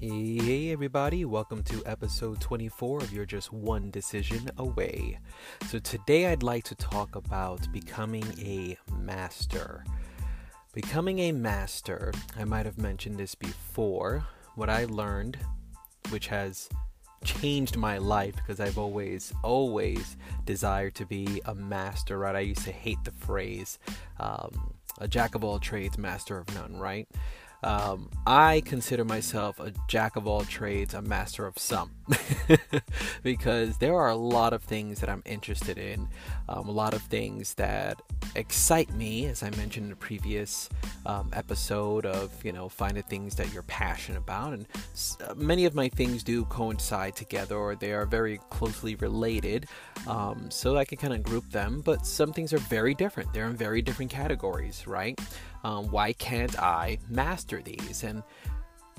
Hey everybody, welcome to episode 24 of You're Just One Decision Away. So today I'd like to talk about becoming a master. Becoming a master, I might have mentioned this before, what I learned, which has changed my life because I've always, always desired to be a master, right? I used to hate the phrase, um, a jack of all trades, master of none, right? Um, I consider myself a jack of all trades, a master of some, because there are a lot of things that I'm interested in, um, a lot of things that excite me, as I mentioned in the previous um, episode of you know finding things that you're passionate about, and uh, many of my things do coincide together, or they are very closely related, um, so I can kind of group them. But some things are very different; they're in very different categories, right? Um, why can't I master these? And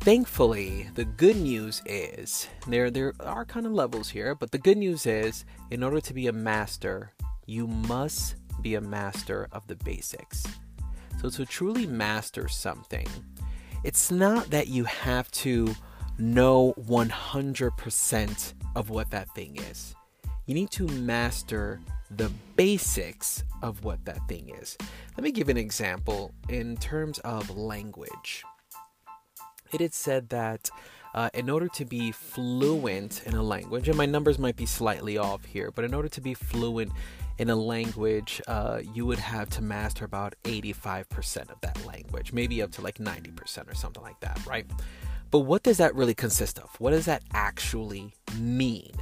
thankfully, the good news is there there are kind of levels here, but the good news is in order to be a master, you must be a master of the basics. So to truly master something, it's not that you have to know 100% of what that thing is. You need to master the basics of what that thing is. Let me give an example in terms of language. It is said that uh, in order to be fluent in a language, and my numbers might be slightly off here, but in order to be fluent in a language, uh, you would have to master about 85% of that language, maybe up to like 90% or something like that, right? But what does that really consist of? What does that actually mean?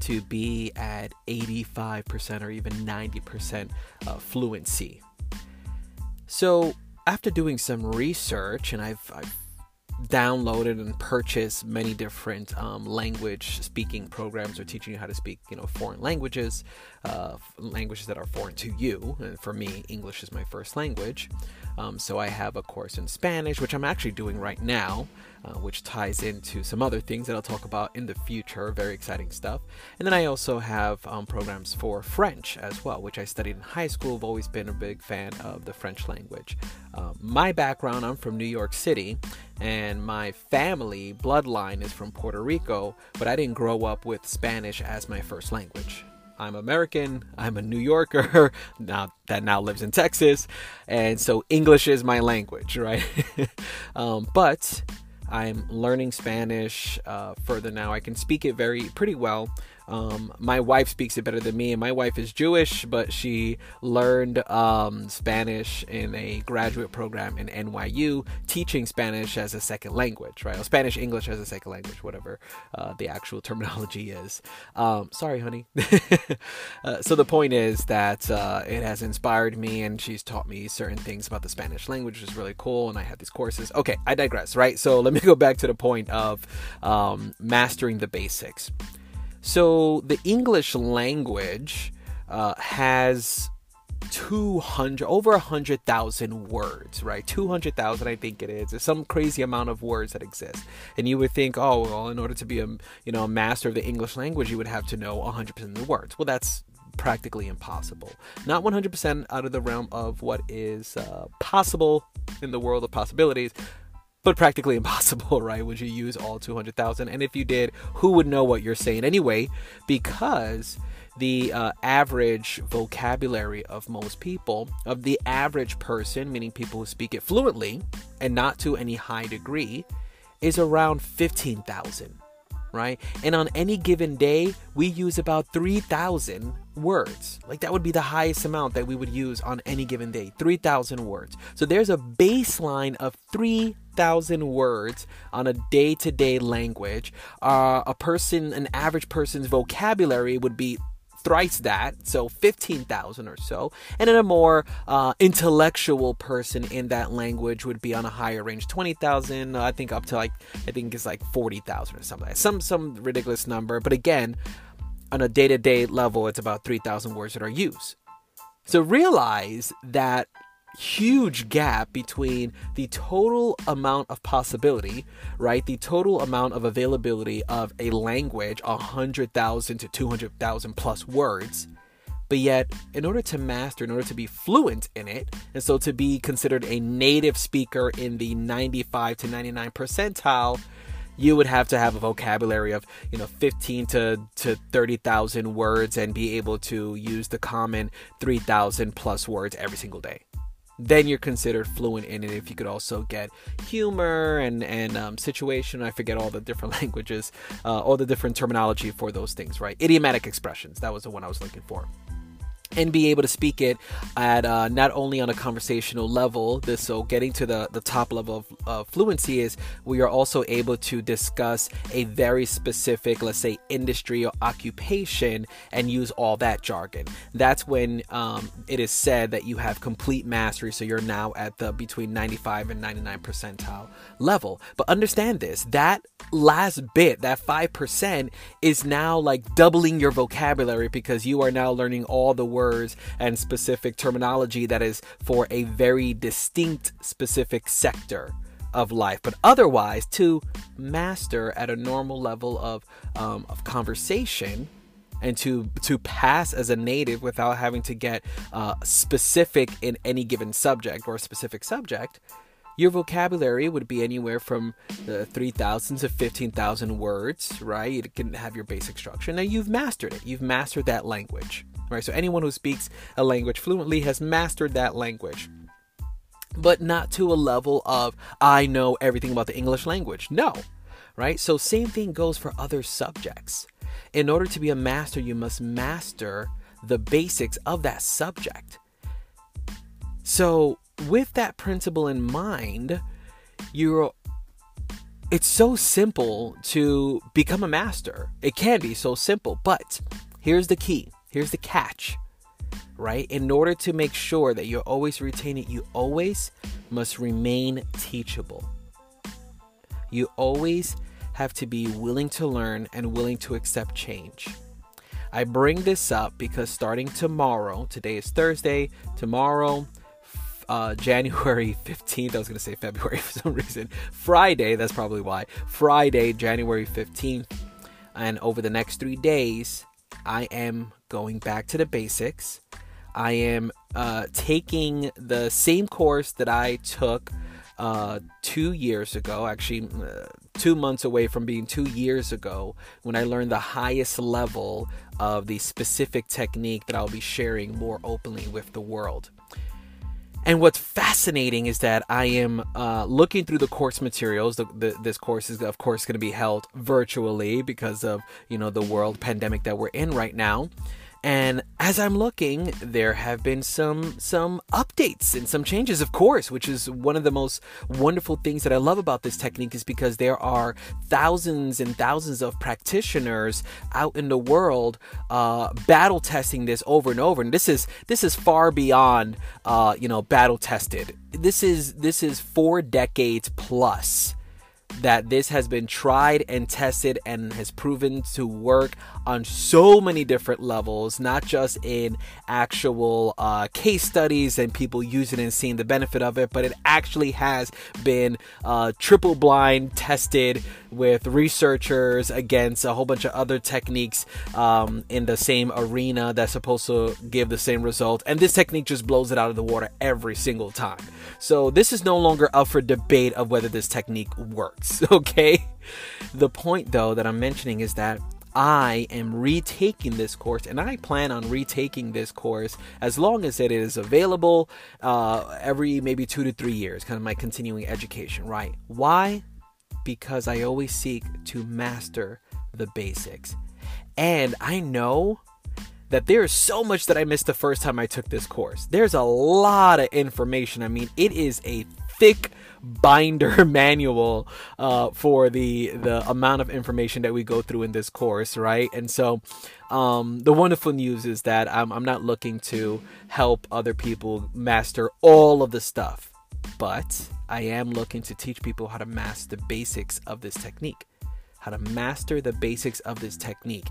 To be at 85% or even 90% uh, fluency. So, after doing some research, and I've, I've downloaded and purchased many different um, language speaking programs or teaching you how to speak you know foreign languages uh, languages that are foreign to you. And for me english is my first language. Um, so I have a course in Spanish, which I'm actually doing right now, uh, which ties into some other things that I'll talk about in the future. Very exciting stuff. And then I also have um, programs for French as well, which I studied in high school. I've always been a big fan of the French language. Um, my background, I'm from New York City, and my family bloodline is from Puerto Rico, but I didn't grow up with Spanish as my first language. I'm American. I'm a New Yorker now that now lives in Texas, and so English is my language, right? um, but I'm learning Spanish uh, further now. I can speak it very pretty well. Um, my wife speaks it better than me, and my wife is Jewish, but she learned um, Spanish in a graduate program in NYU, teaching Spanish as a second language, right? Spanish English as a second language, whatever uh, the actual terminology is. Um, sorry, honey. uh, so the point is that uh, it has inspired me, and she's taught me certain things about the Spanish language, which is really cool. And I had these courses. Okay, I digress, right? So let me go back to the point of um, mastering the basics. So the English language uh, has 200 over 100,000 words, right? 200,000 I think it is. There's some crazy amount of words that exist. And you would think, "Oh, well, in order to be a, you know, a master of the English language, you would have to know 100% of the words." Well, that's practically impossible. Not 100% out of the realm of what is uh, possible in the world of possibilities, but practically impossible, right? Would you use all 200,000? And if you did, who would know what you're saying anyway? Because the uh, average vocabulary of most people, of the average person, meaning people who speak it fluently and not to any high degree, is around 15,000 right? And on any given day, we use about 3,000 words. Like that would be the highest amount that we would use on any given day 3,000 words. So there's a baseline of 3,000 words on a day to day language. Uh, a person, an average person's vocabulary would be thrice that, so 15,000 or so. And then a more uh, intellectual person in that language would be on a higher range, 20,000, I think up to like, I think it's like 40,000 or something Some, some ridiculous number. But again, on a day to day level, it's about 3,000 words that are used. So realize that huge gap between the total amount of possibility, right? The total amount of availability of a language, 100,000 to 200,000 plus words, But yet, in order to master, in order to be fluent in it, and so to be considered a native speaker in the 95 to 99 percentile, you would have to have a vocabulary of you know 15 to to 30,000 words and be able to use the common 3,000 plus words every single day then you're considered fluent in it if you could also get humor and and um, situation i forget all the different languages uh, all the different terminology for those things right? Idiomatic expressions that was the one i was looking for and be able to speak it at uh, not only on a conversational level this so getting to the, the top level of uh, fluency is we are also able to discuss a very specific let's say industry or occupation and use all that jargon. That's when um, it is said that you have complete mastery so you're now at the between 95 and 99 percentile level. But understand this that last bit that 5% is now like doubling your vocabulary because you are now learning all the words words and specific terminology that is for a very distinct, specific sector of life. But otherwise, to master at a normal level of, um, of conversation and to to pass as a native without having to get uh, specific in any given subject or specific subject your vocabulary would be anywhere from uh, 3,000 to 15,000 words, right? You can have your basic structure. Now you've mastered it. You've mastered that language, right? So anyone who speaks a language fluently has mastered that language. But not to a level of, I know everything about the English language. No, right? So same thing goes for other subjects. In order to be a master, you must master the basics of that subject. So with that principle in mind, you're it's so simple to become a master. It can be so simple, but here's the key. Here's the catch. Right? In order to make sure that you're always retaining, you always must remain teachable. You always have to be willing to learn and willing to accept change. I bring this up because starting tomorrow, today is Thursday, tomorrow, uh, January 15th. I was going to say February for some reason. Friday, that's probably why. Friday, January 15th. And over the next three days, I am going back to the basics. I am uh, taking the same course that I took uh, two years ago, actually, uh, two months away from being two years ago, when I learned the highest level of the specific technique that I'll be sharing more openly with the world. And what's fascinating is that I am uh, looking through the course materials. The, the, this course is, of course, going to be held virtually because of you know the world pandemic that we're in right now. And as I'm looking, there have been some some updates and some changes, of course, which is one of the most wonderful things that I love about this technique is because there are thousands and thousands of practitioners out in the world uh, battle testing this over and over. And this is this is far beyond uh, you know battle tested. This is this is four decades plus that this has been tried and tested and has proven to work on so many different levels, not just in actual uh, case studies and people using and seeing the benefit of it, but it actually has been uh, triple blind tested with researchers against a whole bunch of other techniques um, in the same arena that's supposed to give the same result. And this technique just blows it out of the water every single time. So this is no longer up for debate of whether this technique works, okay? The point though that I'm mentioning is that I am retaking this course, and I plan on retaking this course as long as it is available uh, every maybe two to three years, kind of my continuing education, right? Why? Because I always seek to master the basics. And I know that there is so much that I missed the first time I took this course. There's a lot of information. I mean, it is a thick binder manual uh, for the the amount of information that we go through in this course, right? And so, um, the wonderful news is that I'm, I'm not looking to help other people master all of the stuff, but I am looking to teach people how to master the basics of this technique, how to master the basics of this technique,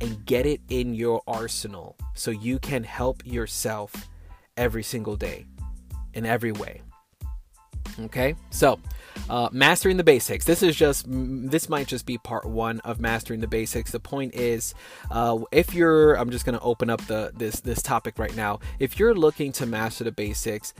and get it in your arsenal so you can help yourself every single day in every way. Okay, so uh, mastering the basics. This is just this might just be part one of mastering the basics. The point is, uh, if you're, I'm just going to open up the this this topic right now. If you're looking to master the basics,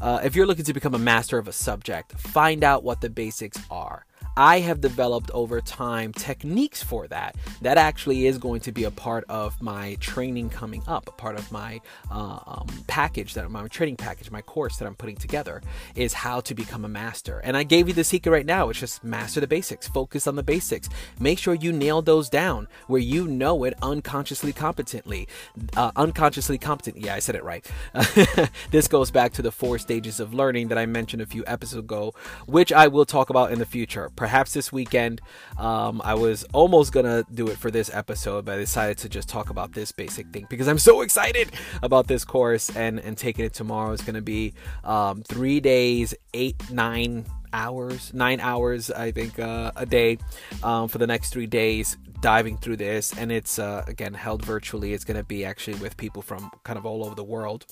uh, if you're looking to become a master of a subject, find out what the basics are. I have developed over time techniques for that. That actually is going to be a part of my training coming up, a part of my uh, um, package that my training package, my course that I'm putting together is how to become a master. And I gave you the secret right now. It's just master the basics, focus on the basics. Make sure you nail those down where you know it unconsciously competently. Uh, unconsciously competent. Yeah, I said it right. this goes back to the four stages of learning that I mentioned a few episodes ago, which I will talk about in the future perhaps this weekend. Um, I was almost gonna do it for this episode, but I decided to just talk about this basic thing because I'm so excited about this course and and taking it tomorrow. is gonna be um, three days, eight nine hours, nine hours, I think, uh, a day um, for the next three days, diving through this. And it's, uh, again, held virtually. It's going to be actually with people from kind of all over the world.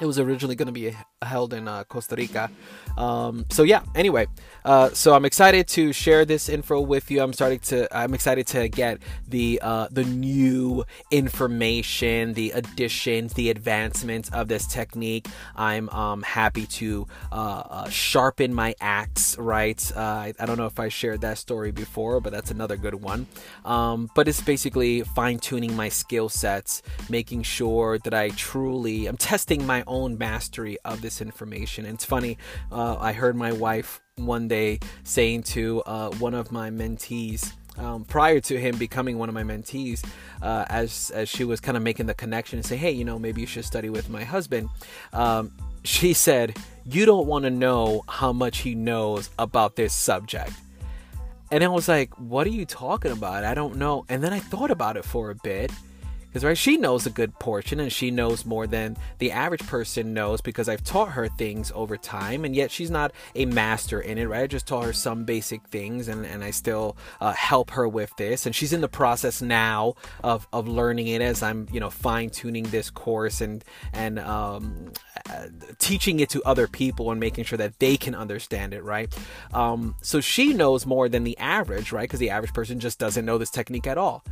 It was originally going to be held in uh, Costa Rica. Um, so yeah. Anyway, uh, so I'm excited to share this info with you. I'm starting to. I'm excited to get the uh, the new information, the additions, the advancements of this technique. I'm um, happy to uh, uh, sharpen my axe. Right. Uh, I, I, don't know if I shared that story before, but that's another good one. Um, but it's basically fine tuning my skill sets, making sure that I truly. I'm testing my own mastery of this information. And it's funny, uh, I heard my wife one day saying to uh, one of my mentees, um, prior to him becoming one of my mentees, uh, as as she was kind of making the connection and say, hey, you know, maybe you should study with my husband. Um, she said, "You don't want to know how much he knows about this subject." And I was like, "What are you talking about? I don't know." And then I thought about it for a bit, because right she knows a good portion and she knows more than the average person knows because i've taught her things over time and yet she's not a master in it right? I just taught her some basic things and, and i still uh, help her with this and she's in the process now of, of learning it as i'm you know fine-tuning this course and and um, teaching it to other people and making sure that they can understand it right? Um, so she knows more than the average right? Because the average person just doesn't know this technique at all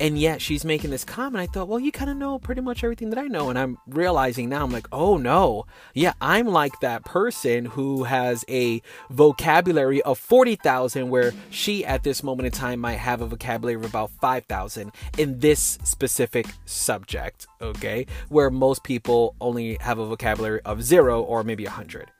and yet she's making this comment. I thought, well, you kind of know pretty much everything that I know. And I'm realizing now, I'm like, oh no, yeah, I'm like that person who has a vocabulary of 40,000, where she at this moment in time might have a vocabulary of about 5,000 in this specific subject, okay? Where most people only have a vocabulary of zero or maybe 100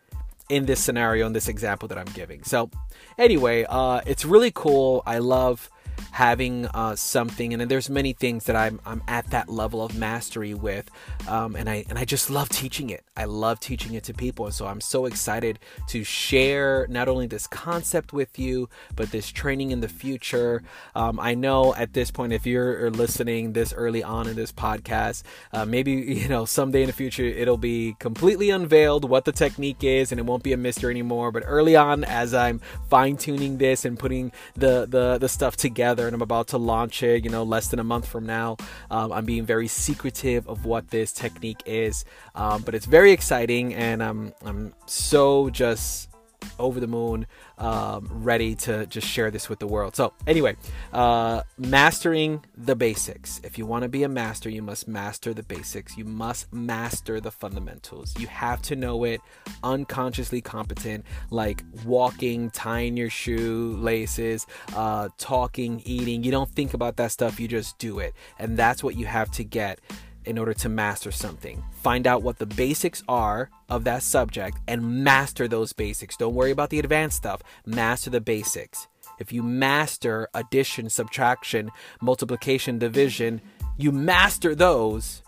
in this scenario, in this example that I'm giving. So, anyway, uh, it's really cool. I love having uh, something and there's many things that I'm, I'm at that level of mastery with um, and I and I just love teaching it. I love teaching it to people and so I'm so excited to share not only this concept with you but this training in the future. Um, I know at this point if you're listening this early on in this podcast uh, maybe you know someday in the future it'll be completely unveiled what the technique is and it won't be a mystery anymore but early on as I'm fine-tuning this and putting the the, the stuff together together and I'm about to launch it, you know, less than a month from now. Um, I'm being very secretive of what this technique is, um, but it's very exciting and I'm, I'm so just over the moon, um, ready to just share this with the world. So, anyway, uh, mastering the basics. If you want to be a master, you must master the basics. You must master the fundamentals. You have to know it unconsciously competent, like walking, tying your shoelaces, uh, talking, eating. You don't think about that stuff, you just do it. And that's what you have to get in order to master something. Find out what the basics are of that subject and master those basics. Don't worry about the advanced stuff, master the basics. If you master addition, subtraction, multiplication, division, you master those,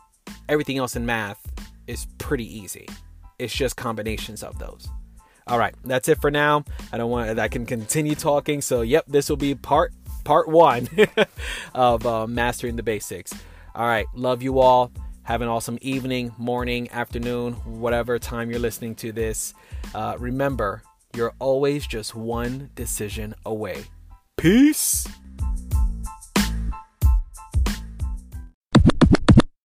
everything else in math is pretty easy. It's just combinations of those. All right, that's it for now. I don't want I can continue talking. So, yep, this will be part part 1 of uh, mastering the basics. All right. Love you all. Have an awesome evening, morning, afternoon, whatever time you're listening to this. Uh, remember, you're always just one decision away. Peace.